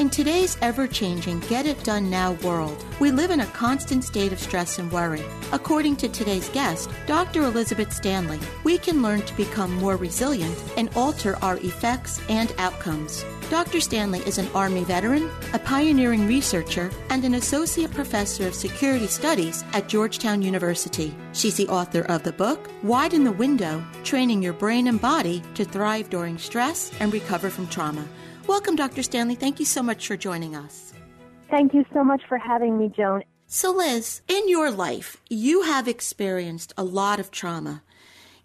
In today's ever changing Get It Done Now world, we live in a constant state of stress and worry. According to today's guest, Dr. Elizabeth Stanley, we can learn to become more resilient and alter our effects and outcomes. Dr. Stanley is an Army veteran, a pioneering researcher, and an associate professor of security studies at Georgetown University. She's the author of the book, Widen the Window Training Your Brain and Body to Thrive During Stress and Recover from Trauma. Welcome, Dr. Stanley. Thank you so much for joining us. Thank you so much for having me, Joan. So, Liz, in your life, you have experienced a lot of trauma.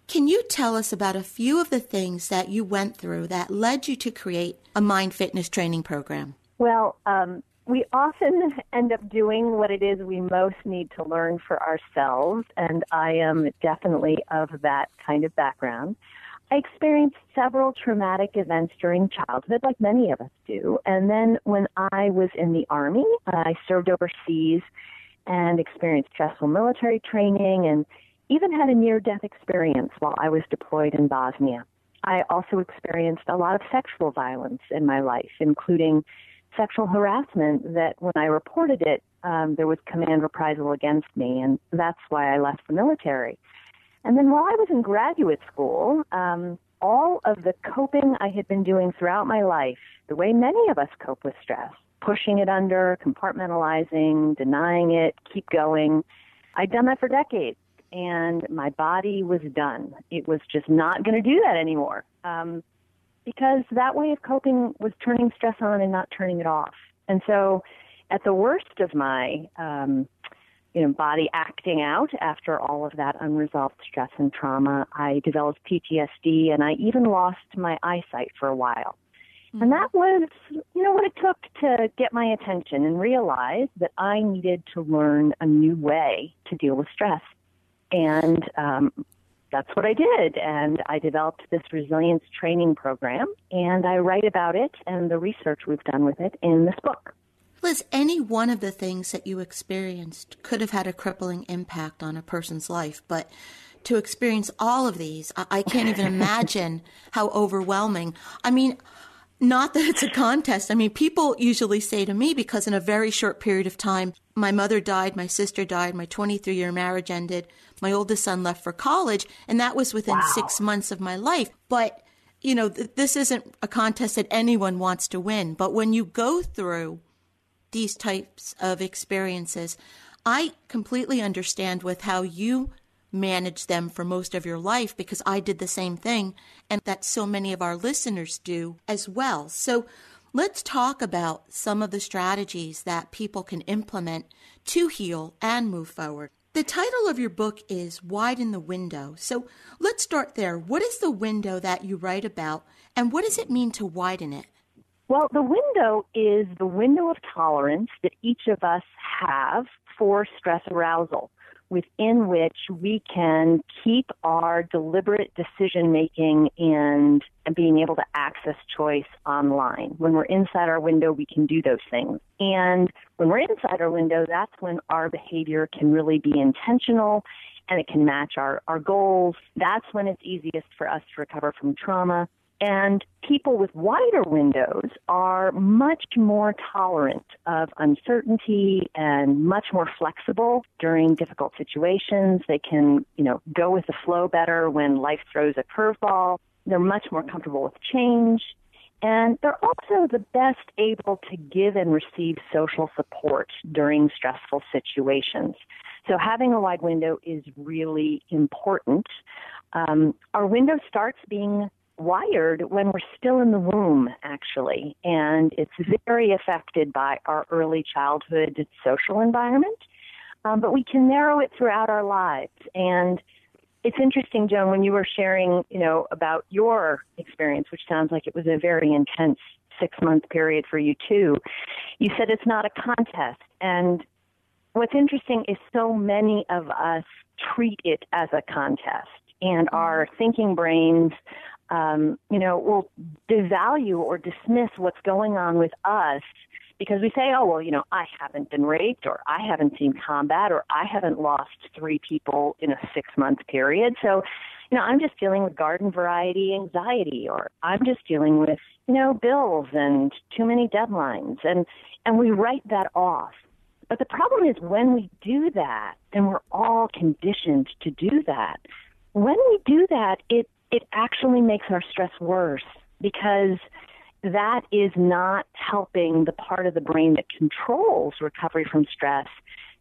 Can you tell us about a few of the things that you went through that led you to create a mind fitness training program? Well, um, we often end up doing what it is we most need to learn for ourselves, and I am definitely of that kind of background. I experienced several traumatic events during childhood, like many of us do. And then when I was in the Army, I served overseas and experienced stressful military training and even had a near death experience while I was deployed in Bosnia. I also experienced a lot of sexual violence in my life, including sexual harassment that when I reported it, um, there was command reprisal against me, and that's why I left the military. And then while I was in graduate school, um, all of the coping I had been doing throughout my life, the way many of us cope with stress, pushing it under, compartmentalizing, denying it, keep going, I'd done that for decades. And my body was done. It was just not going to do that anymore. Um, because that way of coping was turning stress on and not turning it off. And so, at the worst of my um, you know, body acting out after all of that unresolved stress and trauma. I developed PTSD and I even lost my eyesight for a while. Mm-hmm. And that was, you know, what it took to get my attention and realize that I needed to learn a new way to deal with stress. And um, that's what I did. And I developed this resilience training program, and I write about it and the research we've done with it in this book. Liz, any one of the things that you experienced could have had a crippling impact on a person's life, but to experience all of these, I, I can't even imagine how overwhelming. I mean, not that it's a contest. I mean, people usually say to me, because in a very short period of time, my mother died, my sister died, my 23 year marriage ended, my oldest son left for college, and that was within wow. six months of my life. But, you know, th- this isn't a contest that anyone wants to win. But when you go through these types of experiences. I completely understand with how you manage them for most of your life because I did the same thing and that so many of our listeners do as well. So let's talk about some of the strategies that people can implement to heal and move forward. The title of your book is Widen the Window. So let's start there. What is the window that you write about and what does it mean to widen it? Well, the window is the window of tolerance that each of us have for stress arousal. within which we can keep our deliberate decision making and, and being able to access choice online. When we're inside our window, we can do those things. And when we're inside our window, that's when our behavior can really be intentional and it can match our, our goals. That's when it's easiest for us to recover from trauma. And people with wider windows are much more tolerant of uncertainty and much more flexible during difficult situations. They can, you know, go with the flow better when life throws a curveball. They're much more comfortable with change. And they're also the best able to give and receive social support during stressful situations. So having a wide window is really important. Um, our window starts being wired when we're still in the womb, actually, and it's very affected by our early childhood social environment. Um, but we can narrow it throughout our lives. And it's interesting, Joan, when you were sharing, you know, about your experience, which sounds like it was a very intense six month period for you too. You said it's not a contest. And what's interesting is so many of us treat it as a contest and our thinking brains um, you know, will devalue or dismiss what's going on with us because we say, oh, well, you know, I haven't been raped or I haven't seen combat or I haven't lost three people in a six month period. So, you know, I'm just dealing with garden variety anxiety or I'm just dealing with, you know, bills and too many deadlines. And, and we write that off. But the problem is when we do that, and we're all conditioned to do that, when we do that, it it actually makes our stress worse because that is not helping the part of the brain that controls recovery from stress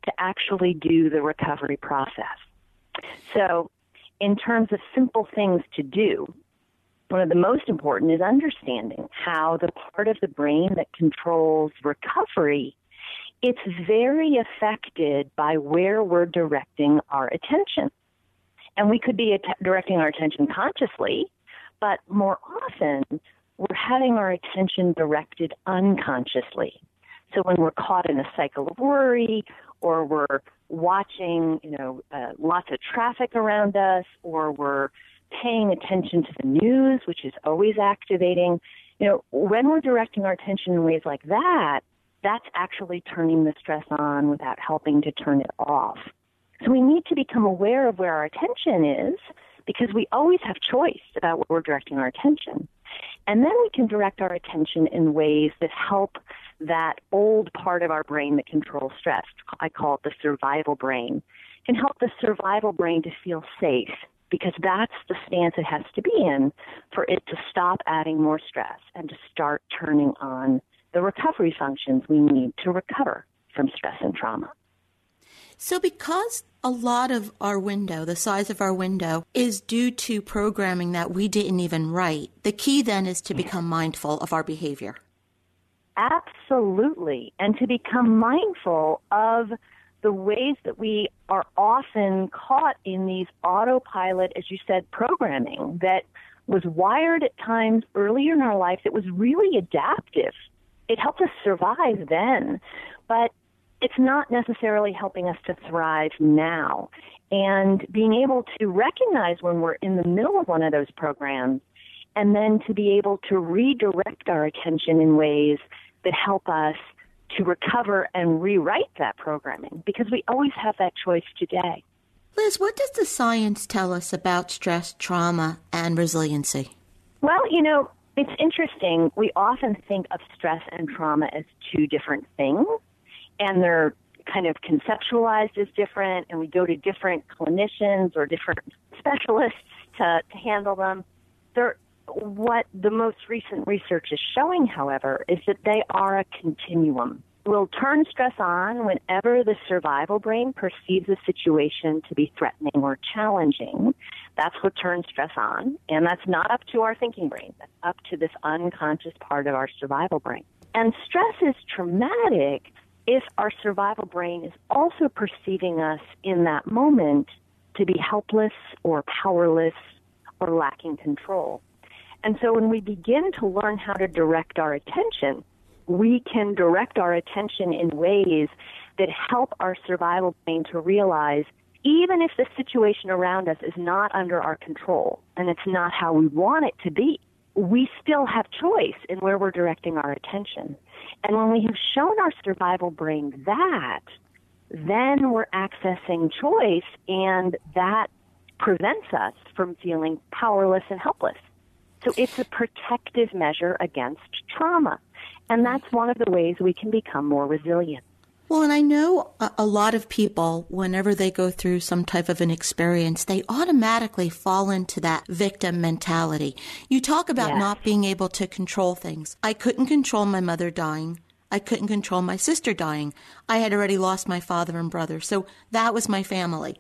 to actually do the recovery process. So, in terms of simple things to do, one of the most important is understanding how the part of the brain that controls recovery it's very affected by where we're directing our attention. And we could be directing our attention consciously, but more often we're having our attention directed unconsciously. So when we're caught in a cycle of worry, or we're watching, you know, uh, lots of traffic around us, or we're paying attention to the news, which is always activating, you know, when we're directing our attention in ways like that, that's actually turning the stress on without helping to turn it off. So we need to become aware of where our attention is because we always have choice about where we're directing our attention. And then we can direct our attention in ways that help that old part of our brain that controls stress. I call it the survival brain. Can help the survival brain to feel safe because that's the stance it has to be in for it to stop adding more stress and to start turning on the recovery functions we need to recover from stress and trauma. So, because a lot of our window, the size of our window, is due to programming that we didn't even write, the key then is to become mindful of our behavior. Absolutely. And to become mindful of the ways that we are often caught in these autopilot, as you said, programming that was wired at times earlier in our life that was really adaptive. It helped us survive then, but it's not necessarily helping us to thrive now. And being able to recognize when we're in the middle of one of those programs and then to be able to redirect our attention in ways that help us to recover and rewrite that programming because we always have that choice today. Liz, what does the science tell us about stress, trauma, and resiliency? Well, you know, it's interesting. We often think of stress and trauma as two different things and they're kind of conceptualized as different, and we go to different clinicians or different specialists to, to handle them. They're, what the most recent research is showing, however, is that they are a continuum. We'll turn stress on whenever the survival brain perceives a situation to be threatening or challenging. That's what turns stress on, and that's not up to our thinking brain. That's up to this unconscious part of our survival brain. And stress is traumatic if our survival brain is also perceiving us in that moment to be helpless or powerless or lacking control. And so when we begin to learn how to direct our attention, we can direct our attention in ways that help our survival brain to realize even if the situation around us is not under our control and it's not how we want it to be, we still have choice in where we're directing our attention. And when we have shown our survival brain that, then we're accessing choice and that prevents us from feeling powerless and helpless. So it's a protective measure against trauma. And that's one of the ways we can become more resilient. Well, and I know a, lot of people, whenever they go through some type of an experience, they automatically fall into that victim mentality. You talk about yes. not being able to control things. I couldn't control my mother dying. I couldn't control my sister dying. I had already lost my father and brother. So that was my family.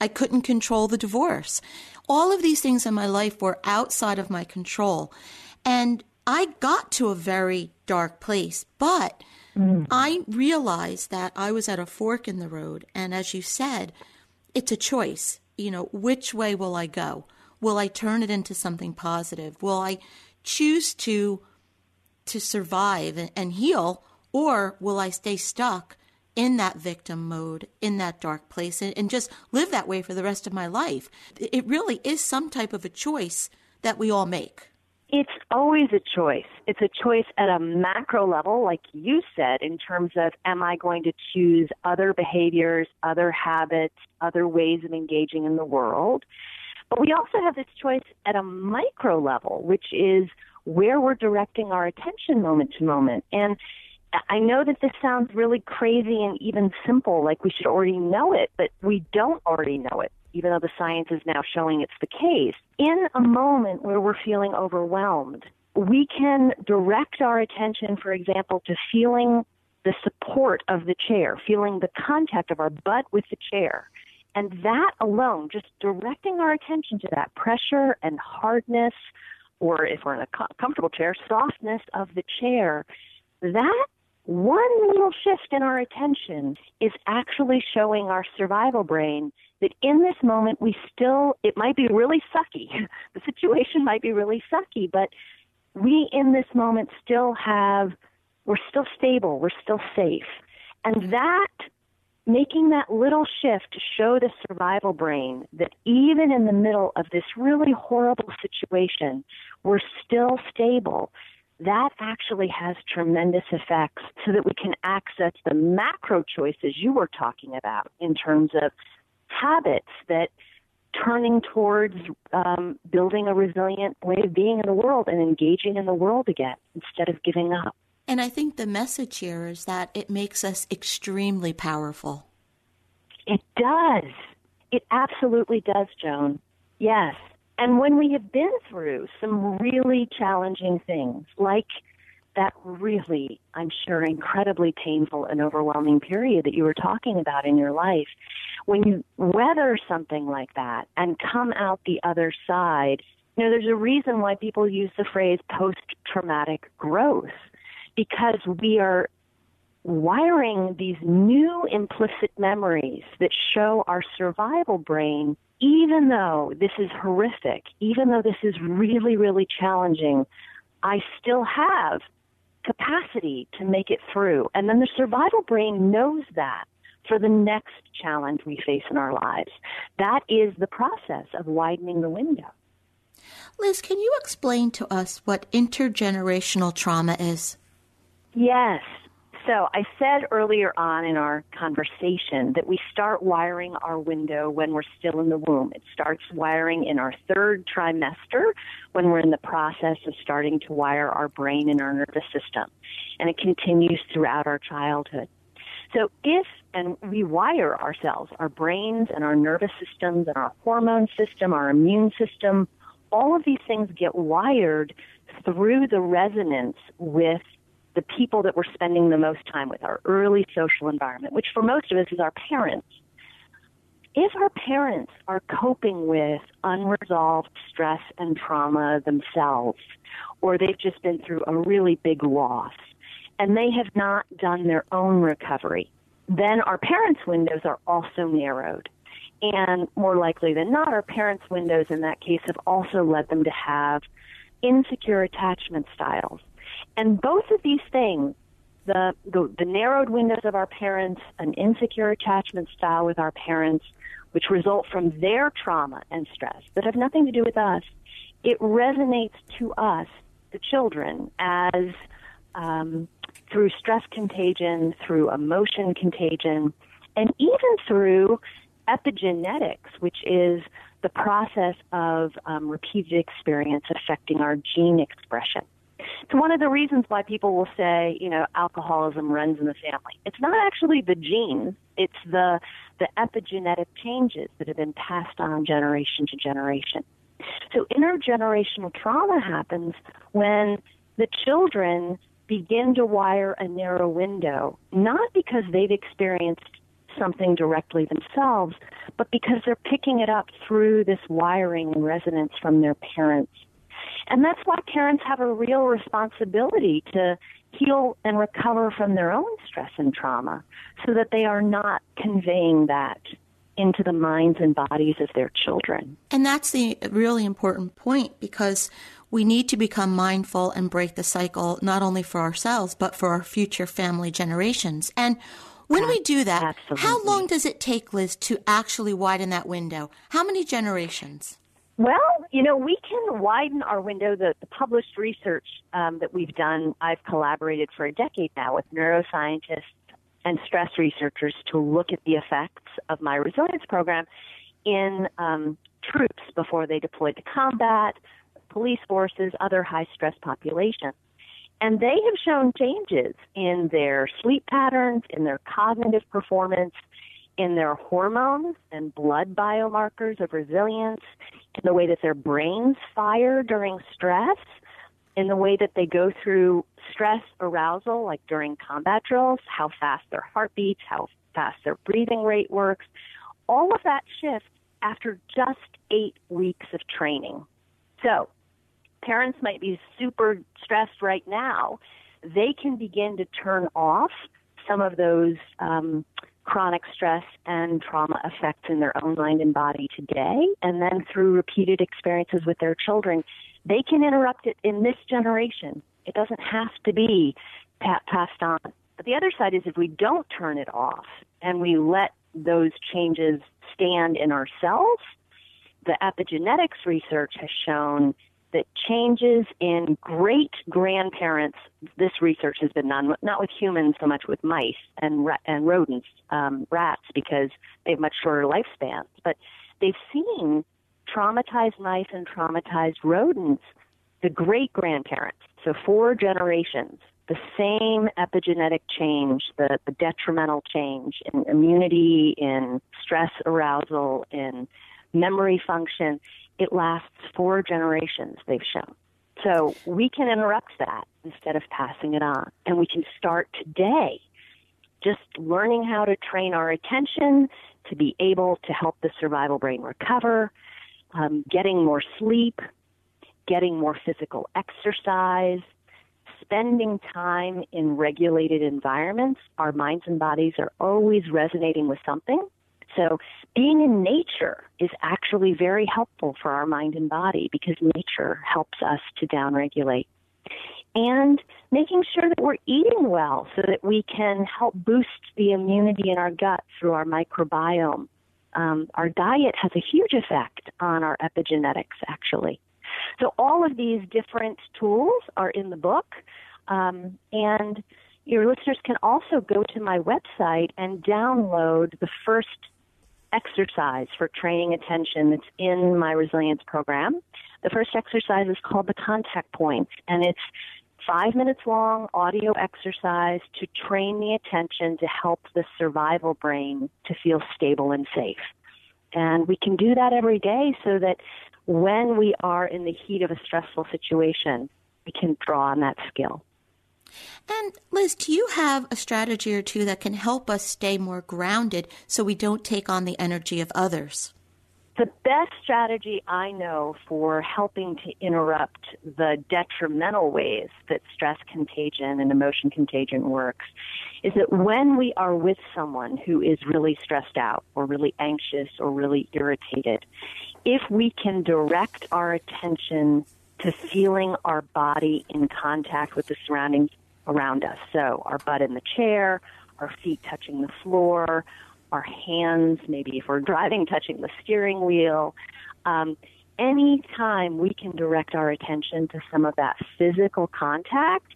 I couldn't control the divorce. All of these things in my life were outside of my control. And I got to a very dark place, but Mm. I realized that I was at a fork in the road. And as you said, it's a choice. You know, which way will I go? Will I turn it into something positive? Will I choose to to survive and heal or will I stay stuck in that victim mode, in that dark place, and, and, just live that way for the rest of my life? It really is some type of a choice that we all make. It's always a choice. It's a choice at a macro level, like you said, in terms of am I going to choose other behaviors, other habits, other ways of engaging in the world? But we also have this choice at a micro level, which is where we're directing our attention moment to moment. And I know that this sounds really crazy and even simple, like we should already know it, but we don't already know it even though the science is now showing it's the case, in a moment where we're feeling overwhelmed, we can direct our attention, for example, to feeling the support of the chair, feeling the contact of our butt with the chair. And that alone, just directing our attention to that pressure and hardness, or if we're in a comfortable chair, softness of the chair, that one little shift in our attention is actually showing our survival brain that in this moment we still, it might be really sucky. the situation might be really sucky, but we in this moment still have, we're still stable, we're still safe. And that, making that little shift to show the survival brain that even in the middle of this really horrible situation, we're still stable that actually has tremendous effects so that we can access the macro choices you were talking about in terms of habits that turning towards um, building a resilient way of being in the world and engaging in the world again instead of giving up. And I think the message here is that it makes us extremely powerful. It does. It absolutely does, Joan. Yes. And when we have been through some really challenging things, like that really, I'm sure, incredibly painful and overwhelming period that you were talking about in your life, when you weather something like that and come out the other side, you know, there's a reason why people use the phrase post traumatic growth because we are wiring these new implicit memories that show our survival brain even though this is horrific, even though this is really, really challenging, I still have capacity to make it through. And then the survival brain knows that for the next challenge we face in our lives. That is the process of widening the window. Liz, can you explain to us what intergenerational trauma is? Yes. So I said earlier on in our conversation that we start wiring our window when we're still in the womb. It starts wiring in our third trimester when we're in the process of starting to wire our brain and our nervous system. And it continues throughout our childhood. So if, and we wire ourselves, our brains and our nervous systems and our hormone system, our immune system, all of these things get wired through the resonance with the people that we're spending the most time with, our early social environment, which for most of us is our parents. If our parents are coping with unresolved stress and trauma themselves, or they've just been through a really big loss, and they have not done their own recovery, then our parents' windows are also narrowed. And more likely than not, our parents' windows in that case have also led them to have insecure attachment styles and both of these things, the, the, the narrowed windows of our parents, an insecure attachment style with our parents, which result from their trauma and stress that have nothing to do with us, it resonates to us, the children, as um, through stress contagion, through emotion contagion, and even through epigenetics, which is the process of um, repeated experience affecting our gene expression. It's one of the reasons why people will say, you know, alcoholism runs in the family. It's not actually the genes, it's the, the epigenetic changes that have been passed on generation to generation. So intergenerational trauma happens when the children begin to wire a narrow window, not because they've experienced something directly themselves, but because they're picking it up through this wiring resonance from their parents. And that's why parents have a real responsibility to heal and recover from their own stress and trauma so that they are not conveying that into the minds and bodies of their children. And that's the really important point because we need to become mindful and break the cycle not only for ourselves but for our future family generations. And when we do that, Absolutely. how long does it take, Liz, to actually widen that window? How many generations? Well, you know, we can widen our window. The, the published research um, that we've done, I've collaborated for a decade now with neuroscientists and stress researchers to look at the effects of my resilience program in um, troops before they deployed to combat, police forces, other high stress populations. And they have shown changes in their sleep patterns, in their cognitive performance, in their hormones and blood biomarkers of resilience, in the way that their brains fire during stress, in the way that they go through stress arousal, like during combat drills, how fast their heart beats, how fast their breathing rate works. All of that shifts after just eight weeks of training. So, parents might be super stressed right now, they can begin to turn off some of those um, chronic stress and trauma effects in their own mind and body today. And then through repeated experiences with their children, they can interrupt it in this generation. It doesn't have to be passed on. But the other side is if we don't turn it off and we let those changes stand in ourselves, the epigenetics research has shown that changes in great grandparents, this research has been done not with humans so much with mice and and rodents, um, rats, because they have much shorter lifespans. But they've seen traumatized mice and traumatized rodents, the great grandparents, so four generations, the same epigenetic change, the, the detrimental change in immunity, in stress arousal, in memory function it lasts four generations, they've shown. So we can interrupt that instead of passing it on. And we can start today just learning how to train our attention to be able to help the survival brain recover, um, getting more sleep, getting more physical exercise, spending time in regulated environments. Our minds and bodies are always resonating with something. So being in nature is actually very helpful for our mind and body because nature helps us to downregulate. And making sure that we're eating well so that we can help boost the immunity in our gut through our microbiome. Um, our diet has a huge effect on our epigenetics, actually. So all of these different tools are in the book. Um, and your listeners can also go to my website and download the first exercise for training attention that's in my resilience program. The first exercise is called the contact point, and it's five minutes long audio exercise to train the attention to help the survival brain to feel stable and safe. And we can do that every day so that when we are in the heat of a stressful situation, we can draw on that skill. And Liz, do you have a strategy or two that can help us stay more grounded so we don't take on the energy of others? The best strategy I know for helping to interrupt the detrimental ways that stress contagion and emotion contagion works is that when we are with someone who is really stressed out or really anxious or really irritated, if we can direct our attention to feeling our body in contact with the surroundings around us. So our butt in the chair, our feet touching the floor, our hands, maybe if we're driving, touching the steering wheel. Um, anytime we can direct our attention to some of that physical contact,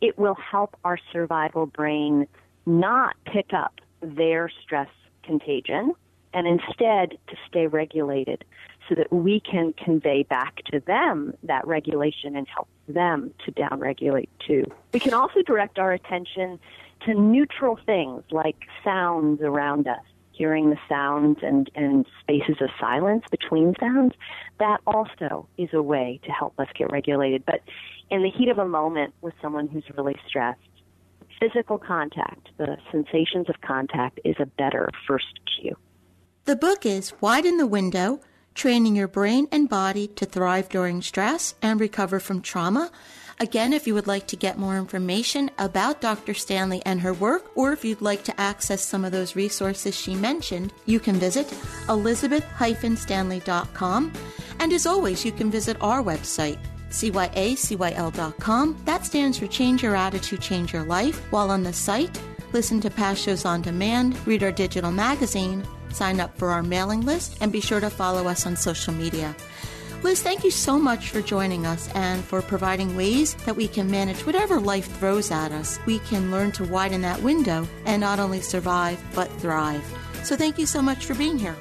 it will help our survival brain not pick up their stress contagion and instead to stay regulated so that we can convey back to them that regulation and help them to downregulate too. We can also direct our attention to neutral things like sounds around us, hearing the sounds and, and spaces of silence between sounds. That also is a way to help us get regulated. But in the heat of a moment with someone who's really stressed, physical contact, the sensations of contact is a better first cue. The book is Widen the Window Training Your Brain and Body to Thrive During Stress and Recover from Trauma. Again, if you would like to get more information about Dr. Stanley and her work, or if you'd like to access some of those resources she mentioned, you can visit elizabeth-stanley.com. And as always, you can visit our website, cyacyl.com. That stands for Change Your Attitude, Change Your Life. While on the site, listen to past shows on demand, read our digital magazine, sign up for our mailing list, and be sure to follow us on social media. Liz, thank you so much for joining us and for providing ways that we can manage whatever life throws at us. We can learn to widen that window and not only survive, but thrive. So thank you so much for being here.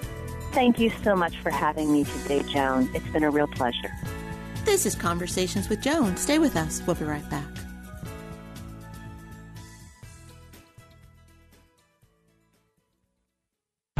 Thank you so much for having me today, Joan. It's been a real pleasure. This is Conversations with Joan. Stay with us. We'll be right back.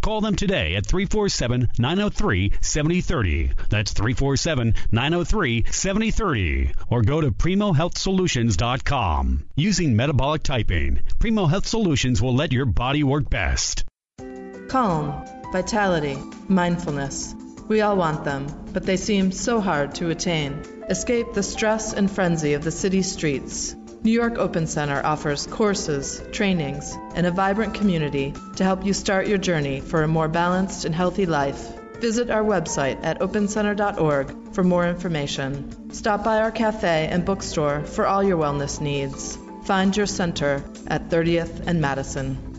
Call them today at 347 903 7030. That's 347 903 7030. Or go to PrimoHealthSolutions.com. Using metabolic typing, Primo Health Solutions will let your body work best. Calm, vitality, mindfulness. We all want them, but they seem so hard to attain. Escape the stress and frenzy of the city streets. New York Open Center offers courses, trainings, and a vibrant community to help you start your journey for a more balanced and healthy life. Visit our website at opencenter.org for more information. Stop by our cafe and bookstore for all your wellness needs. Find your center at 30th and Madison.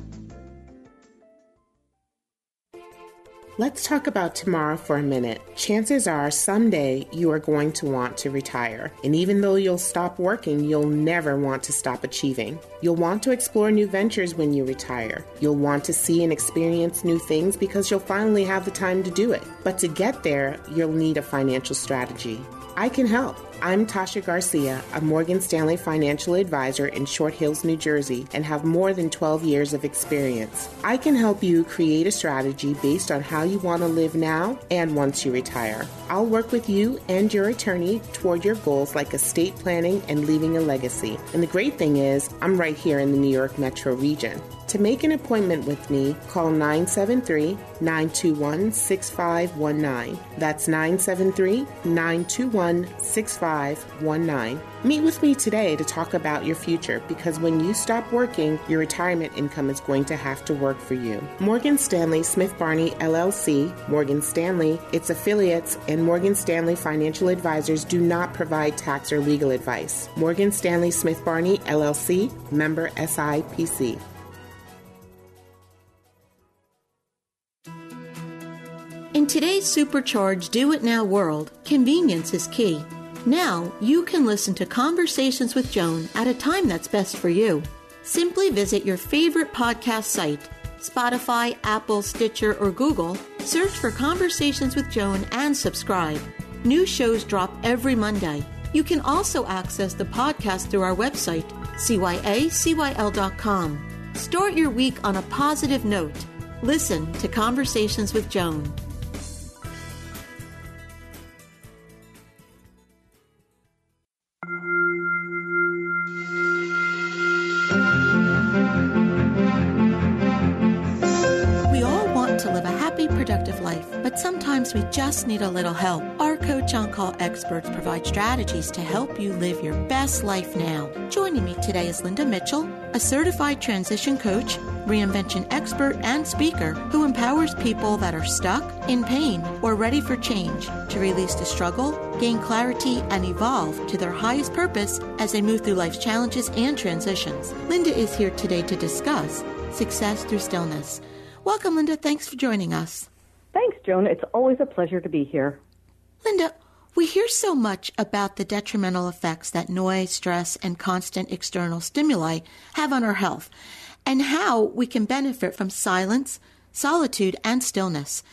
Let's talk about tomorrow for a minute. Chances are someday you are going to want to retire. And even though you'll stop working, you'll never want to stop achieving. You'll want to explore new ventures when you retire. You'll want to see and experience new things because you'll finally have the time to do it. But to get there, you'll need a financial strategy. I can help. I'm Tasha Garcia, a Morgan Stanley financial advisor in Short Hills, New Jersey, and have more than 12 years of experience. I can help you create a strategy based on how you want to live now and once you retire. I'll work with you and your attorney toward your goals like estate planning and leaving a legacy. And the great thing is, I'm right here in the New York metro region. To make an appointment with me, call 973 921 6519. That's 973 921 6519. Meet with me today to talk about your future because when you stop working, your retirement income is going to have to work for you. Morgan Stanley Smith Barney LLC, Morgan Stanley, its affiliates, and Morgan Stanley Financial Advisors do not provide tax or legal advice. Morgan Stanley Smith Barney LLC, member SIPC. In today's supercharged do it now world, convenience is key. Now, you can listen to Conversations with Joan at a time that's best for you. Simply visit your favorite podcast site Spotify, Apple, Stitcher, or Google, search for Conversations with Joan and subscribe. New shows drop every Monday. You can also access the podcast through our website, cyacyl.com. Start your week on a positive note. Listen to Conversations with Joan. Sometimes we just need a little help. Our Coach on Call experts provide strategies to help you live your best life now. Joining me today is Linda Mitchell, a certified transition coach, reinvention expert, and speaker who empowers people that are stuck, in pain, or ready for change to release the struggle, gain clarity, and evolve to their highest purpose as they move through life's challenges and transitions. Linda is here today to discuss success through stillness. Welcome, Linda. Thanks for joining us. Thanks, Joan. It's always a pleasure to be here. Linda, we hear so much about the detrimental effects that noise, stress, and constant external stimuli have on our health, and how we can benefit from silence, solitude, and stillness.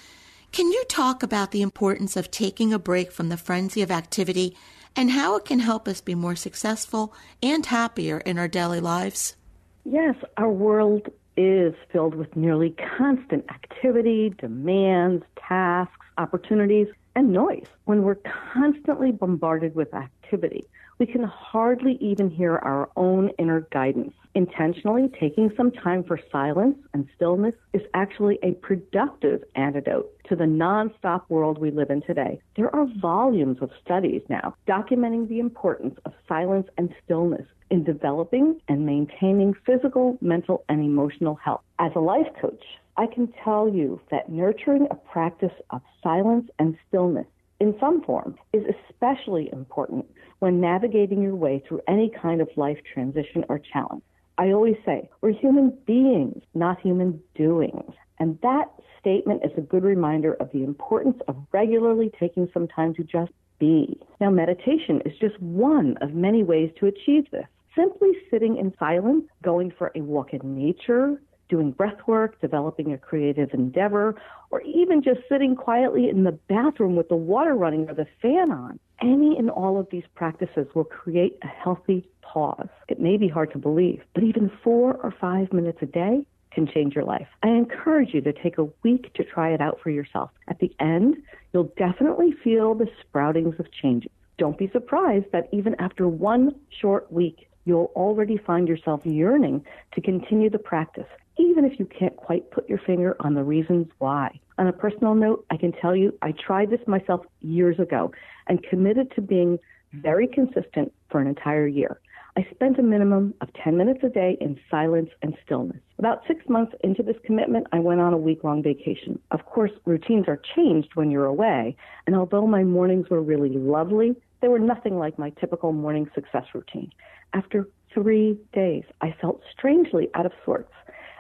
Can you talk about the importance of taking a break from the frenzy of activity and how it can help us be more successful and happier in our daily lives? Yes, our world is filled with nearly constant activity, demands, tasks, opportunities, and noise. When we're constantly bombarded with activity, we can hardly even hear our own inner guidance. Intentionally taking some time for silence and stillness is actually a productive antidote to the nonstop world we live in today. There are volumes of studies now documenting the importance of silence and stillness in developing and maintaining physical, mental, and emotional health. As a life coach, I can tell you that nurturing a practice of silence and stillness in some form is especially important when navigating your way through any kind of life transition or challenge. I always say, we're human beings, not human doings. And that statement is a good reminder of the importance of regularly taking some time to just be. Now, meditation is just one of many ways to achieve this. Simply sitting in silence, going for a walk in nature, doing breath work, developing a creative endeavor, or even just sitting quietly in the bathroom with the water running or the fan on. Any and all of these practices will create a healthy pause. It may be hard to believe, but even four or five minutes a day can change your life. I encourage you to take a week to try it out for yourself. At the end, you'll definitely feel the sproutings of changes. Don't be surprised that even after one short week, you'll already find yourself yearning to continue the practice even if you can't quite put your finger on the reasons why. On a personal note, I can tell you I tried this myself years ago and committed to being very consistent for an entire year. I spent a minimum of 10 minutes a day in silence and stillness. About six months into this commitment, I went on a week long vacation. Of course, routines are changed when you're away, and although my mornings were really lovely, they were nothing like my typical morning success routine. After three days, I felt strangely out of sorts.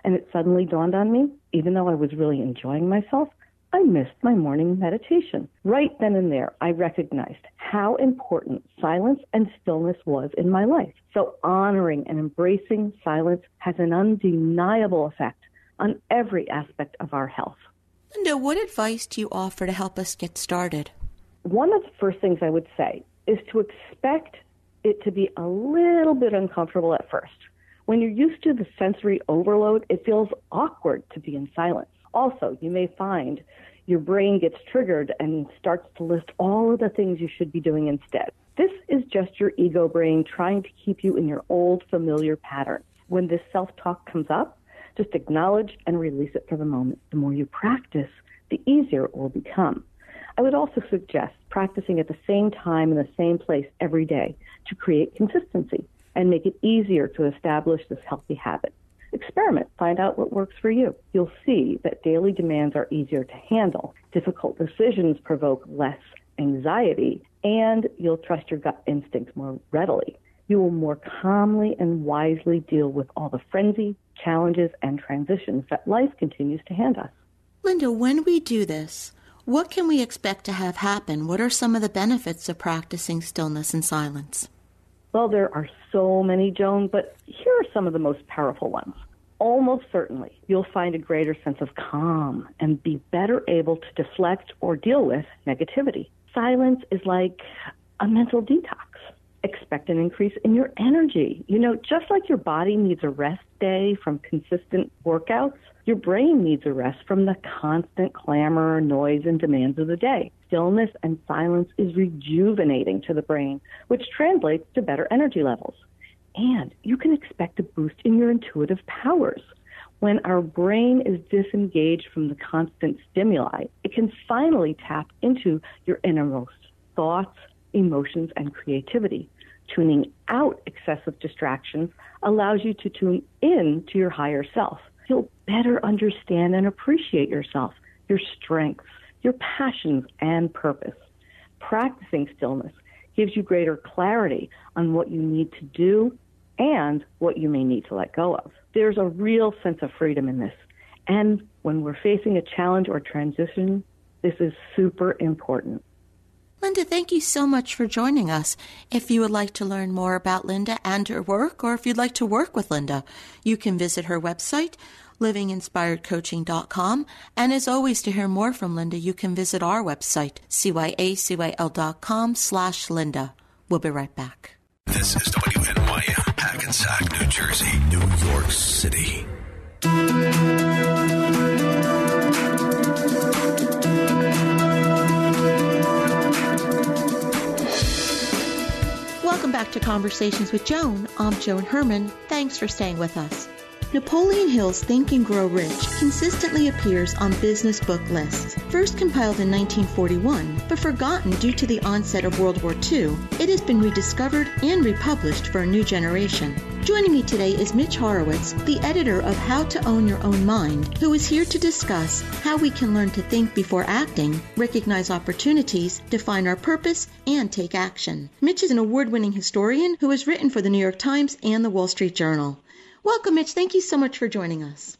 And it suddenly dawned on me, even though I was really enjoying myself, I missed my morning meditation. Right then and there, I recognized how important silence and stillness was in my life. So honoring and embracing silence has an undeniable effect on every aspect of our health. Linda, what advice do you offer to help us get started? One of the first things I would say is to expect it to be a little bit uncomfortable at first. When you're used to the sensory overload, it feels awkward to be in silence. Also, you may find your brain gets triggered and starts to list all of the things you should be doing instead. This is just your ego brain trying to keep you in your old familiar pattern. When this self talk comes up, just acknowledge and release it for the moment. The more you practice, the easier it will become. I would also suggest practicing at the same time in the same place every day to create consistency and make it easier to establish this healthy habit. Experiment, find out what works for you. You'll see that daily demands are easier to handle, difficult decisions provoke less anxiety, and you'll trust your gut instincts more readily. You will more calmly and wisely deal with all the frenzy, challenges, and transitions that life continues to hand us. Linda, when we do this, what can we expect to have happen? What are some of the benefits of practicing stillness and silence? Well, there are so many, Joan, but here are some of the most powerful ones. Almost certainly, you'll find a greater sense of calm and be better able to deflect or deal with negativity. Silence is like a mental detox. Expect an increase in your energy. You know, just like your body needs a rest day from consistent workouts, your brain needs a rest from the constant clamor, noise, and demands of the day. Stillness and silence is rejuvenating to the brain, which translates to better energy levels. And you can expect a boost in your intuitive powers. When our brain is disengaged from the constant stimuli, it can finally tap into your innermost thoughts, emotions, and creativity. Tuning out excessive distractions allows you to tune in to your higher self. You'll better understand and appreciate yourself, your strengths, your passions, and purpose. Practicing stillness gives you greater clarity on what you need to do and what you may need to let go of. There's a real sense of freedom in this. And when we're facing a challenge or transition, this is super important. Linda, thank you so much for joining us. If you would like to learn more about Linda and her work, or if you'd like to work with Linda, you can visit her website, livinginspiredcoaching.com. And as always, to hear more from Linda, you can visit our website, cyacyl.com slash Linda. We'll be right back. This is WNYM, Hackensack, New Jersey, New York City. Welcome back to Conversations with Joan. I'm Joan Herrmann. Thanks for staying with us. Napoleon Hill's Think and Grow Rich consistently appears on business book lists. First compiled in 1941, but forgotten due to the onset of World War II, it has been rediscovered and republished for a new generation. Joining me today is Mitch Horowitz, the editor of How to Own Your Own Mind, who is here to discuss how we can learn to think before acting, recognize opportunities, define our purpose, and take action. Mitch is an award winning historian who has written for the New York Times and the Wall Street Journal. Welcome, Mitch. Thank you so much for joining us.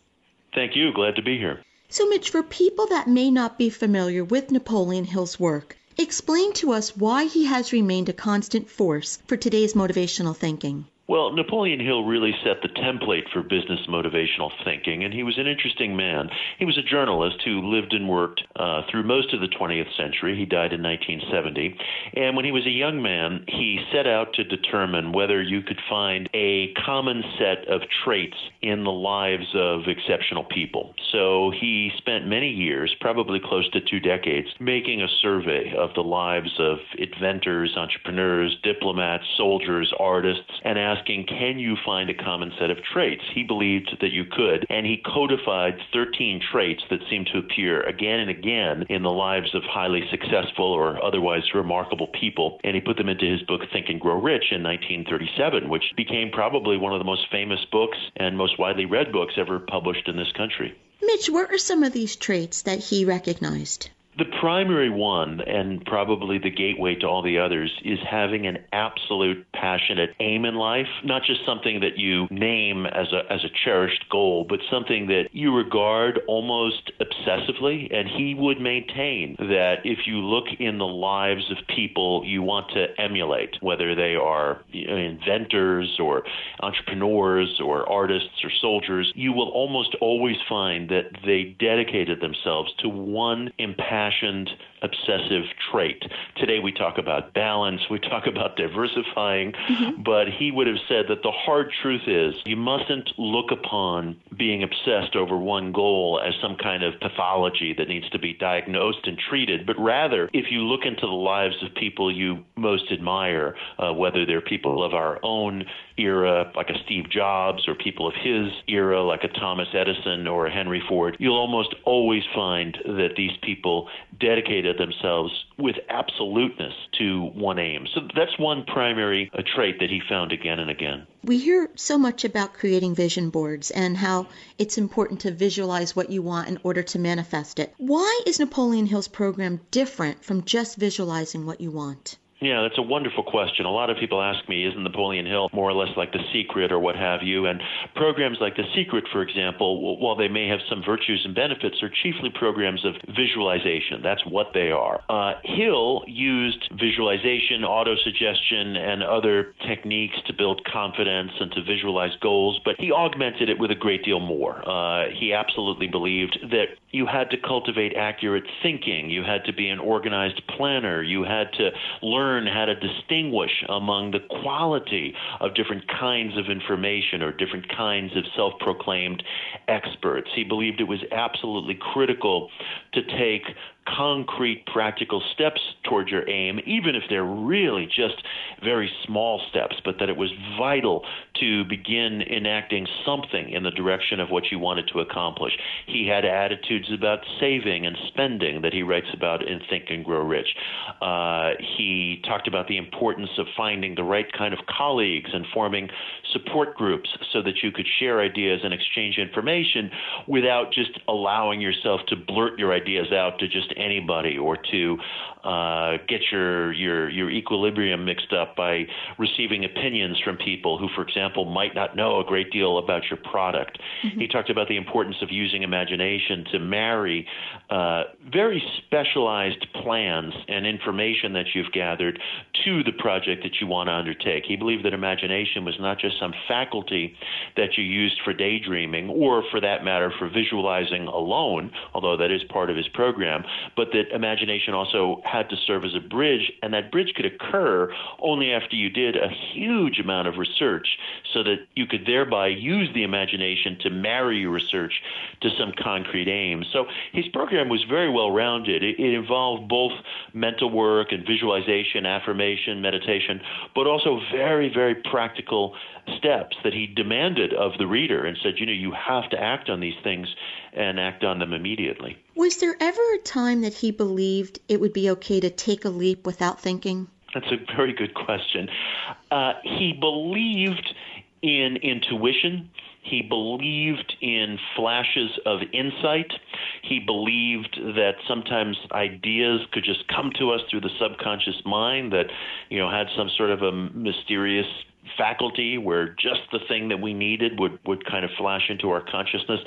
Thank you. Glad to be here. So, Mitch, for people that may not be familiar with Napoleon Hill's work, explain to us why he has remained a constant force for today's motivational thinking. Well, Napoleon Hill really set the template for business motivational thinking, and he was an interesting man. He was a journalist who lived and worked uh, through most of the 20th century. He died in 1970. And when he was a young man, he set out to determine whether you could find a common set of traits in the lives of exceptional people. So he spent many years, probably close to two decades, making a survey of the lives of inventors, entrepreneurs, diplomats, soldiers, artists, and asked asking, can you find a common set of traits? He believed that you could, and he codified 13 traits that seem to appear again and again in the lives of highly successful or otherwise remarkable people, and he put them into his book Think and Grow Rich in 1937, which became probably one of the most famous books and most widely read books ever published in this country. Mitch, what are some of these traits that he recognized? The primary one, and probably the gateway to all the others, is having an absolute passionate aim in life, not just something that you name as a, as a cherished goal, but something that you regard almost obsessively. And he would maintain that if you look in the lives of people you want to emulate, whether they are inventors or entrepreneurs or artists or soldiers, you will almost always find that they dedicated themselves to one impassioned impassioned obsessive trait. Today we talk about balance, we talk about diversifying, mm-hmm. but he would have said that the hard truth is you mustn't look upon being obsessed over one goal as some kind of pathology that needs to be diagnosed and treated, but rather if you look into the lives of people you most admire, uh, whether they're people of our own era, like a Steve Jobs, or people of his era, like a Thomas Edison or a Henry Ford, you'll almost always find that these people dedicated themselves with absoluteness to one aim. So that's one primary uh, trait that he found again and again. We hear so much about creating vision boards and how it's important to visualize what you want in order to manifest it. Why is Napoleon Hill's program different from just visualizing what you want? Yeah, that's a wonderful question. A lot of people ask me, isn't Napoleon Hill more or less like The Secret or what have you? And programs like The Secret, for example, while they may have some virtues and benefits, are chiefly programs of visualization. That's what they are. Uh, Hill used visualization, autosuggestion, and other techniques to build confidence and to visualize goals, but he augmented it with a great deal more. Uh, he absolutely believed that you had to cultivate accurate thinking, you had to be an organized planner, you had to learn learn how to distinguish among the quality of different kinds of information or different kinds of self proclaimed experts. He believed it was absolutely critical to take concrete, practical steps towards your aim, even if they're really just very small steps, but that it was vital to begin enacting something in the direction of what you wanted to accomplish. He had attitudes about saving and spending that he writes about in Think and Grow Rich. Uh, he talked about the importance of finding the right kind of colleagues and forming support groups so that you could share ideas and exchange information without just allowing yourself to blurt your ideas out to just anybody or to uh, get your, your your equilibrium mixed up by receiving opinions from people who, for example, might not know a great deal about your product. Mm-hmm. He talked about the importance of using imagination to marry uh, very specialized plans and information that you've gathered to the project that you want to undertake. He believed that imagination was not just some faculty that you used for daydreaming or, for that matter, for visualizing alone, although that is part of his program, but that imagination also had to serve as a bridge, and that bridge could occur only after you did a huge amount of research so that you could thereby use the imagination to marry your research to some concrete aim. So his program was very well rounded. It, it involved both mental work and visualization, affirmation, meditation, but also very, very practical steps that he demanded of the reader and said, you know, you have to act on these things and act on them immediately. Was there ever a time that he believed it would be okay to take a leap without thinking? That's a very good question. Uh, he believed in intuition. He believed in flashes of insight. He believed that sometimes ideas could just come to us through the subconscious mind that, you know, had some sort of a mysterious faculty where just the thing that we needed would, would kind of flash into our consciousness.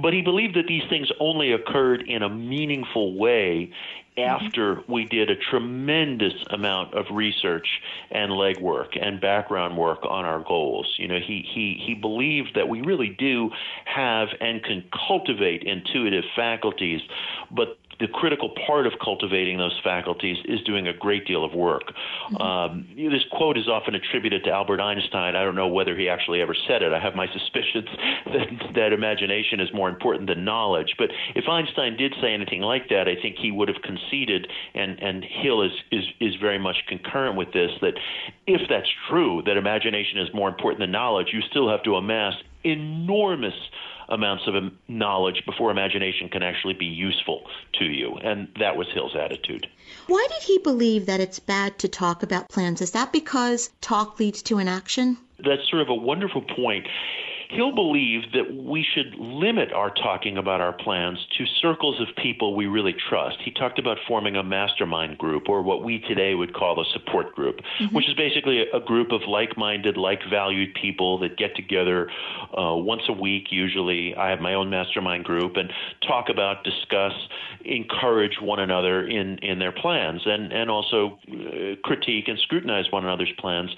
But he believed that these things only occurred in a meaningful way after we did a tremendous amount of research and legwork and background work on our goals. You know, he, he, he believed that we really do have and can cultivate intuitive faculties, but the critical part of cultivating those faculties is doing a great deal of work. Mm-hmm. Um, this quote is often attributed to Albert Einstein. I don't know whether he actually ever said it. I have my suspicions that, that imagination is more important than knowledge. But if Einstein did say anything like that, I think he would have conceded, and, and Hill is, is, is very much concurrent with this, that if that's true, that imagination is more important than knowledge, you still have to amass enormous amounts of knowledge before imagination can actually be useful to you. And that was Hill's attitude. Why did he believe that it's bad to talk about plans? Is that because talk leads to inaction? That's sort of a wonderful point. Hill believed that we should limit our talking about our plans to circles of people we really trust. He talked about forming a mastermind group, or what we today would call a support group, mm-hmm. which is basically a, group of like minded, like valued people that get together uh, once a week, usually. I have my own mastermind group, and talk about, discuss, encourage one another in, in their plans, and, and also uh, critique and scrutinize one another's plans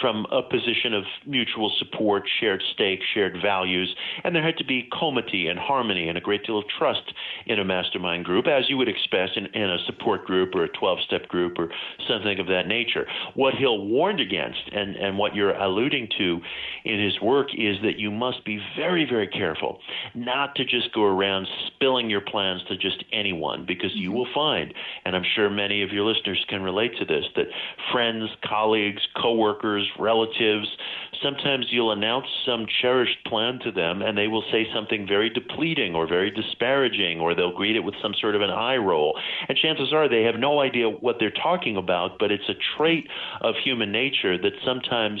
from a position of mutual support, shared stake, shared values, and there had to be comity and harmony and a great deal of trust in a mastermind group, as you would expect in, in a support group or a 12 step group or something of that nature. What Hill warned against, and, and what you're alluding to in his work, is that you must be very, very careful not to just go around spilling your plans to just anyone, because you mm-hmm. will find, and I'm sure many of your listeners can relate to this, that friends, colleagues, coworkers, relatives, sometimes you'll announce some cherished plan to them and they will say something very depleting or very disparaging or they'll greet it with some sort of an eye roll. And chances are they have no idea what they're talking about, but it's a trait of human nature that sometimes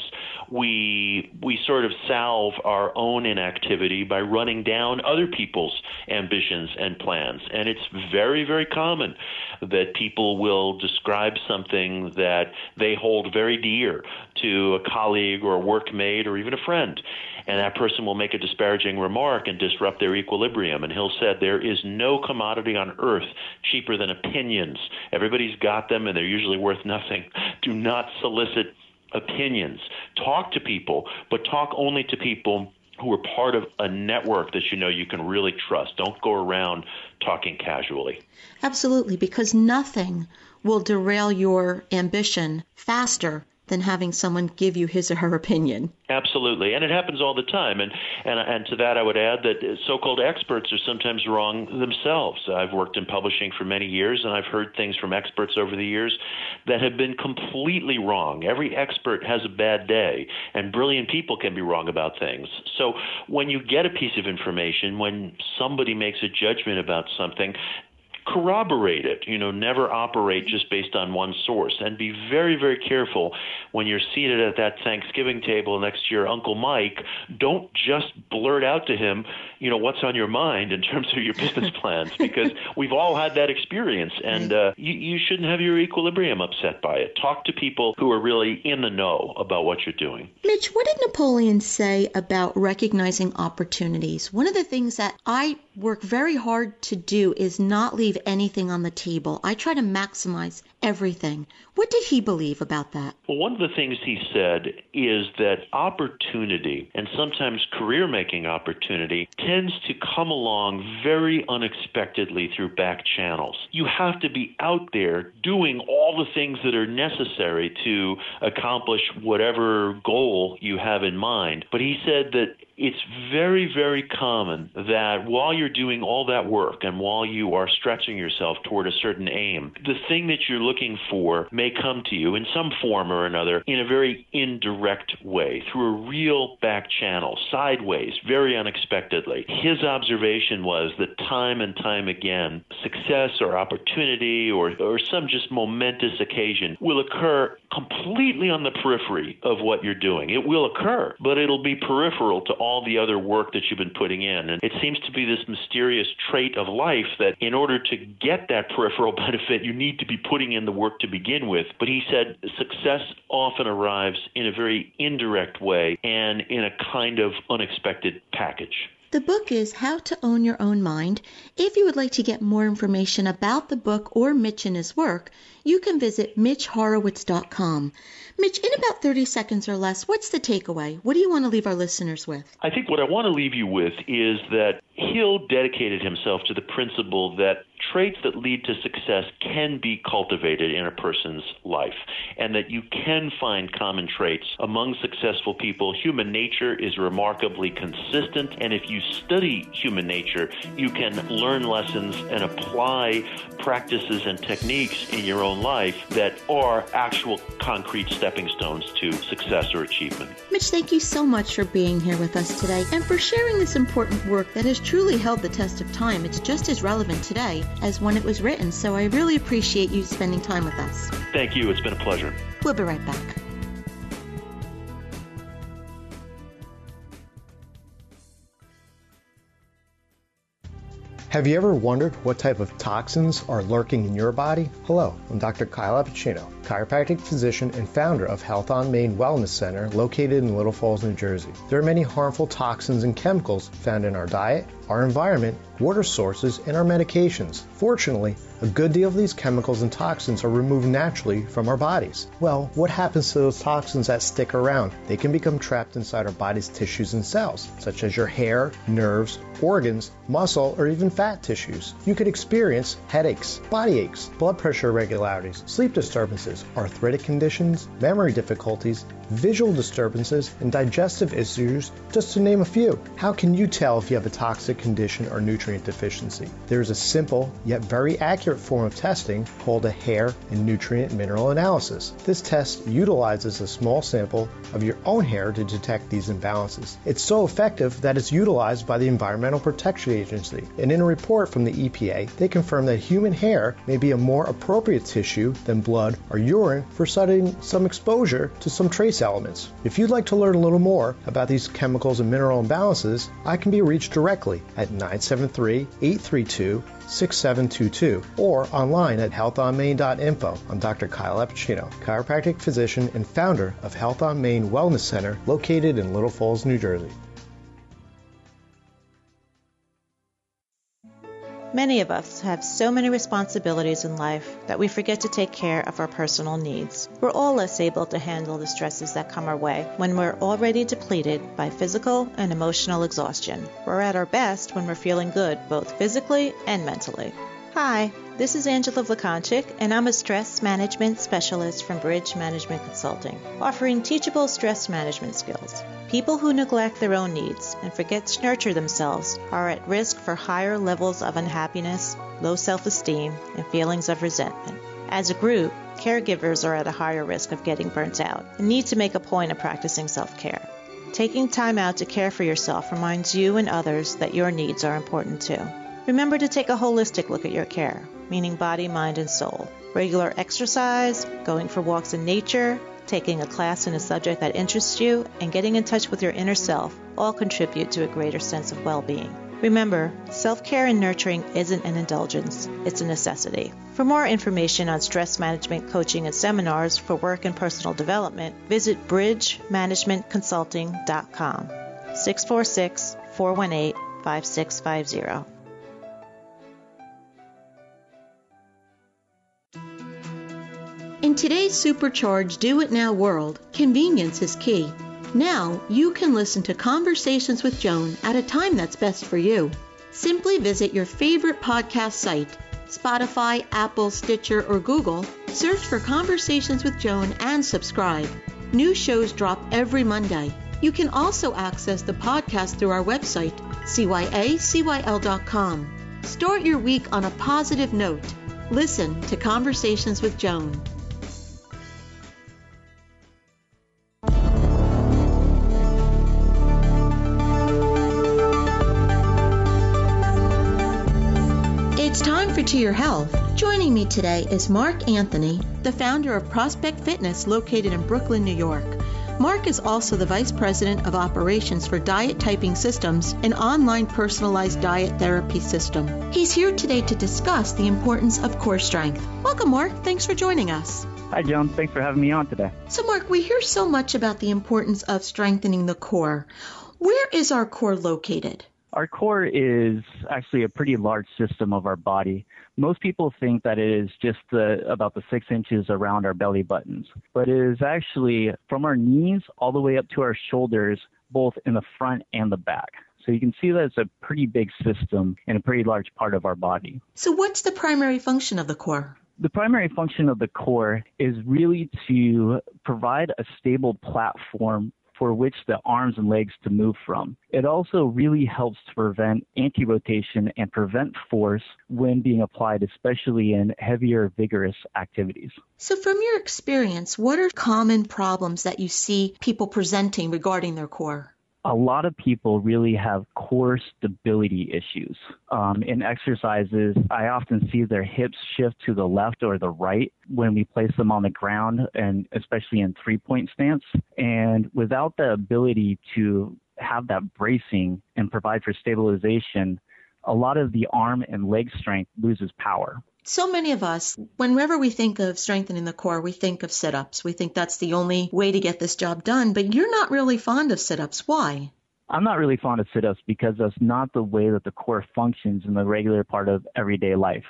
we we sort of salve our own inactivity by running down other people's ambitions and plans. And it's very, very common that people will describe something that they hold very dear to a colleague or a workmate or even a friend and that person will make a disparaging remark and disrupt their equilibrium. And Hill said there is no commodity on earth cheaper than opinions. Everybody's got them, and they're usually worth nothing. Do not solicit opinions. Talk to people, but talk only to people who are part of a network that you know you can really trust. Don't go around talking casually. Absolutely, because nothing will derail your ambition faster than having someone give you his or her opinion. Absolutely, and it happens all the time. And and and to that, I would add that so-called experts are sometimes wrong themselves. I've worked in publishing for many years, and I've heard things from experts over the years that have been completely wrong. Every expert has a bad day, and brilliant people can be wrong about things. So when you get a piece of information, when somebody makes a judgment about something, corroborate it. You know, never operate just based on one source, and be very, very careful when you're seated at that Thanksgiving table next to your Uncle Mike. Don't just blurt out to him, you know, what's on your mind in terms of your business plans, because we've all had that experience, and uh, you, you shouldn't have your equilibrium upset by it. Talk to people who are really in the know about what you're doing. Mitch, what did Napoleon say about recognizing opportunities? One of the things that I work very hard to do is not leave anything on the table. I try to maximize everything. What did he believe about that? Well, one of the things he said is that opportunity, and sometimes career making opportunity, tends to come along very unexpectedly through back channels. You have to be out there doing all the things that are necessary to accomplish whatever goal you have in mind. But he said that it's very, very common that while you're doing all that work and while you are stretching yourself toward a certain aim, the thing that you're looking for may come to you in some form or another in a very indirect way, through a real back channel, sideways, very unexpectedly. His observation was that time and time again, success or opportunity or, or some just momentous occasion will occur completely on the periphery of what you're doing. It will occur, but it'll be peripheral to all the other work that you've been putting in. And it seems to be this mysterious trait of life that in order to get that peripheral benefit, you need to be putting in the work to begin with. But he said success often arrives in a very indirect way and in a kind of unexpected package. The book is How to Own Your Own Mind. If you would like to get more information about the book or Mitch and his work, you can visit mitchhorowitz.com. Mitch, in about 30 seconds or less, what's the takeaway? What do you want to leave our listeners with? I think what I want to leave you with is that Hill dedicated himself to the principle that traits that lead to success can be cultivated in a person's life, and that you can find common traits among successful people. Human nature is remarkably consistent, and if you study human nature, you can learn lessons and apply practices and techniques in your own life that are actual concrete stepping stones to success or achievement. Mitch, thank you so much for being here with us today and for sharing this important work that has truly held the test of time. It's just as relevant today as when it was written, so I really appreciate you spending time with us. Thank you. It's been a pleasure. We'll be right back. Have you ever wondered what type of toxins are lurking in your body? Hello, I'm Dr. Kyle Appuccino, chiropractic physician and founder of Health on Main Wellness Center located in Little Falls, New Jersey. There are many harmful toxins and chemicals found in our diet, our environment, water sources, and our medications. Fortunately, a good deal of these chemicals and toxins are removed naturally from our bodies. Well, what happens to those toxins that stick around? They can become trapped inside our body's tissues and cells, such as your hair, nerves, organs, muscle, or even fat tissues. You could experience headaches, body aches, blood pressure irregularities, sleep disturbances, arthritic conditions, memory difficulties, visual disturbances, and digestive issues, just to name a few. How can you tell if you have a toxic condition or nutrient deficiency? There is a simple yet very accurate form of testing called a hair and nutrient mineral analysis. This test utilizes a small sample of your own hair to detect these imbalances. It's so effective that it's utilized by the Environmental Protection Agency. And in a report from the EPA, they confirm that human hair may be a more appropriate tissue than blood or urine for studying some exposure to some trace elements. If you'd like to learn a little more about these chemicals and mineral imbalances, I can be reached directly at 973 832 6722 or online at healthonmain.info. I'm Dr. Kyle Appuccino, chiropractic physician and founder of Health on Main Wellness Center located in Little Falls, New Jersey. Many of us have so many responsibilities in life that we forget to take care of our personal needs. We're all less able to handle the stresses that come our way when we're already depleted by physical and emotional exhaustion. We're at our best when we're feeling good, both physically and mentally. Hi, this is Angela Vlakonchik, and I'm a stress management specialist from Bridge Management Consulting, offering teachable stress management skills. People who neglect their own needs and forget to nurture themselves are at risk for higher levels of unhappiness, low self esteem, and feelings of resentment. As a group, caregivers are at a higher risk of getting burnt out and need to make a point of practicing self care. Taking time out to care for yourself reminds you and others that your needs are important too. Remember to take a holistic look at your care, meaning body, mind, and soul. Regular exercise, going for walks in nature, taking a class in a subject that interests you, and getting in touch with your inner self all contribute to a greater sense of well being. Remember, self care and nurturing isn't an indulgence, it's a necessity. For more information on stress management coaching and seminars for work and personal development, visit bridgemanagementconsulting.com. 646 418 5650. In today's supercharged do it now world, convenience is key. Now you can listen to Conversations with Joan at a time that's best for you. Simply visit your favorite podcast site Spotify, Apple, Stitcher, or Google, search for Conversations with Joan and subscribe. New shows drop every Monday. You can also access the podcast through our website, cyacyl.com. Start your week on a positive note. Listen to Conversations with Joan. It's time for To Your Health. Joining me today is Mark Anthony, the founder of Prospect Fitness located in Brooklyn, New York. Mark is also the Vice President of Operations for Diet Typing Systems, an online personalized diet therapy system. He's here today to discuss the importance of core strength. Welcome, Mark. Thanks for joining us. Hi, Joan. Thanks for having me on today. So, Mark, we hear so much about the importance of strengthening the core. Where is our core located? Our core is actually a pretty large system of our body. Most people think that it is just the, about the six inches around our belly buttons, but it is actually from our knees all the way up to our shoulders, both in the front and the back. So you can see that it's a pretty big system and a pretty large part of our body. So, what's the primary function of the core? The primary function of the core is really to provide a stable platform for which the arms and legs to move from. It also really helps to prevent anti-rotation and prevent force when being applied, especially in heavier, vigorous activities. So, from your experience, what are common problems that you see people presenting regarding their core? A lot of people really have core stability issues. Um, in exercises, I often see their hips shift to the left or the right when we place them on the ground, and especially in three point stance. And without the ability to have that bracing and provide for stabilization, a lot of the arm and leg strength loses power so many of us, whenever we think of strengthening the core, we think of sit ups. We think that's the only way to get this job done, but you're not really fond of sit ups. Why? I'm not really fond of sit ups because that's not the way that the core functions in the regular part of everyday life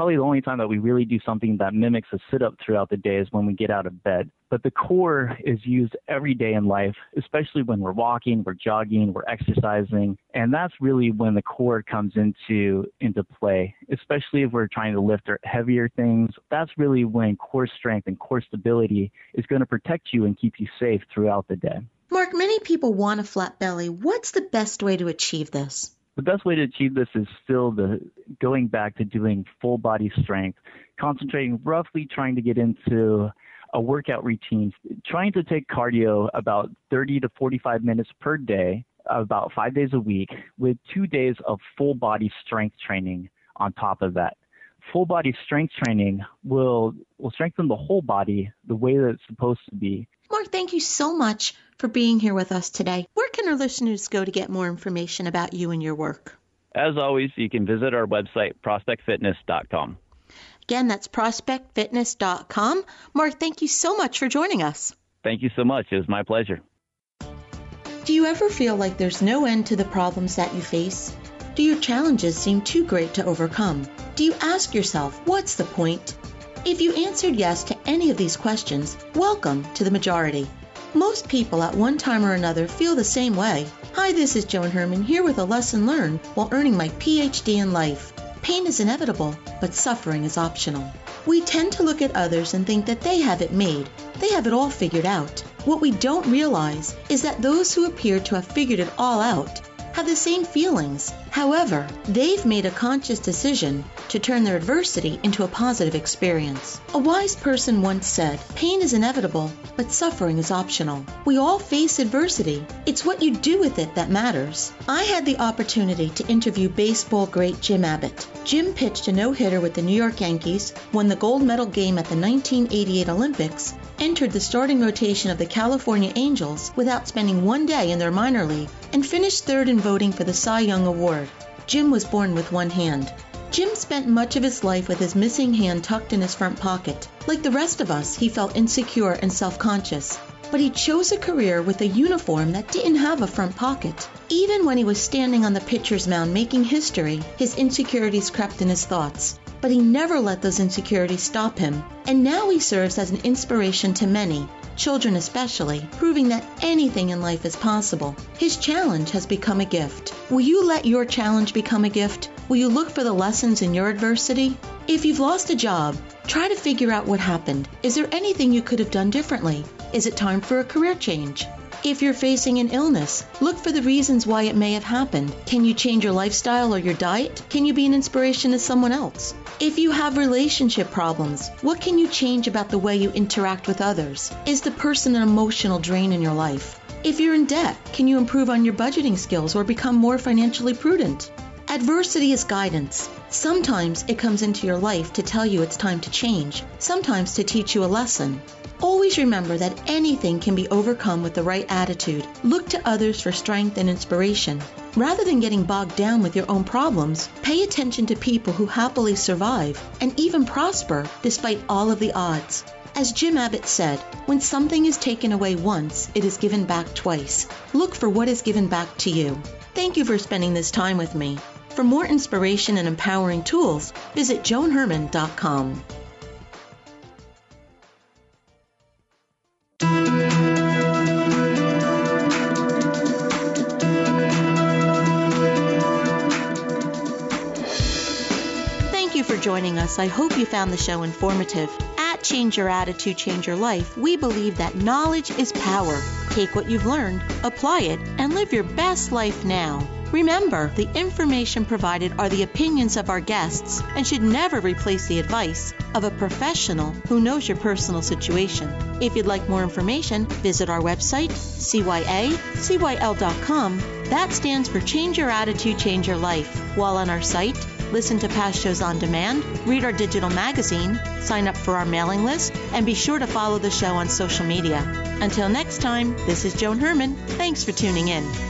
probably the only time that we really do something that mimics a sit up throughout the day is when we get out of bed. But the core is used every day in life, especially when we're walking, we're jogging, we're exercising, and that's really when the core comes into into play, especially if we're trying to lift heavier things. That's really when core strength and core stability is going to protect you and keep you safe throughout the day. Mark, many people want a flat belly. What's the best way to achieve this? The best way to achieve this is still the going back to doing full body strength, concentrating roughly trying to get into a workout routine, trying to take cardio about 30 to 45 minutes per day, about five days a week, with two days of full body strength training on top of that. Full body strength training will will strengthen the whole body the way that it's supposed to be. Mark, thank you so much for being here with us today. Where can our listeners go to get more information about you and your work? As always, you can visit our website, prospectfitness.com. Again, that's prospectfitness.com. Mark, thank you so much for joining us. Thank you so much. It was my pleasure. Do you ever feel like there's no end to the problems that you face? Do your challenges seem too great to overcome? Do you ask yourself, what's the point? If you answered yes to any of these questions, welcome to the majority. Most people at one time or another feel the same way. Hi, this is Joan Herrmann here with a lesson learned while earning my PhD in life. pain is inevitable, but suffering is optional. We tend to look at others and think that they have it made, they have it all figured out. What we don't realize is that those who appear to have figured it all out have the same feelings. However, they've made a conscious decision to turn their adversity into a positive experience. A wise person once said, Pain is inevitable, but suffering is optional. We all face adversity. It's what you do with it that matters. I had the opportunity to interview baseball great Jim Abbott. Jim pitched a no hitter with the New York Yankees, won the gold medal game at the 1988 Olympics, entered the starting rotation of the California Angels without spending one day in their minor league, and finished third in voting for the Cy Young Award. Jim was born with one hand. Jim spent much of his life with his missing hand tucked in his front pocket. Like the rest of us, he felt insecure and self conscious. But he chose a career with a uniform that didn't have a front pocket. Even when he was standing on the pitcher's mound making history, his insecurities crept in his thoughts but he never let those insecurities stop him. And now he serves as an inspiration to many, children especially, proving that anything in life is possible. His challenge has become a gift. Will you let your challenge become a gift? Will you look for the lessons in your adversity? If you've lost a job, try to figure out what happened. Is there anything you could have done differently? Is it time for a career change? If you're facing an illness, look for the reasons why it may have happened. Can you change your lifestyle or your diet? Can you be an inspiration to someone else? If you have relationship problems, what can you change about the way you interact with others? Is the person an emotional drain in your life? If you're in debt, can you improve on your budgeting skills or become more financially prudent? Adversity is guidance. Sometimes it comes into your life to tell you it's time to change, sometimes to teach you a lesson. Always remember that anything can be overcome with the right attitude. Look to others for strength and inspiration. Rather than getting bogged down with your own problems, pay attention to people who happily survive and even prosper despite all of the odds. As Jim Abbott said, when something is taken away once, it is given back twice. Look for what is given back to you. Thank you for spending this time with me. For more inspiration and empowering tools, visit joanherman.com. Thank you for joining us. I hope you found the show informative. At Change Your Attitude, Change Your Life, we believe that knowledge is power. Take what you've learned, apply it, and live your best life now. Remember, the information provided are the opinions of our guests and should never replace the advice of a professional who knows your personal situation. If you'd like more information, visit our website, cyacyl.com. That stands for Change Your Attitude, Change Your Life. While on our site, listen to past shows on demand, read our digital magazine, sign up for our mailing list, and be sure to follow the show on social media. Until next time, this is Joan Herrmann. Thanks for tuning in.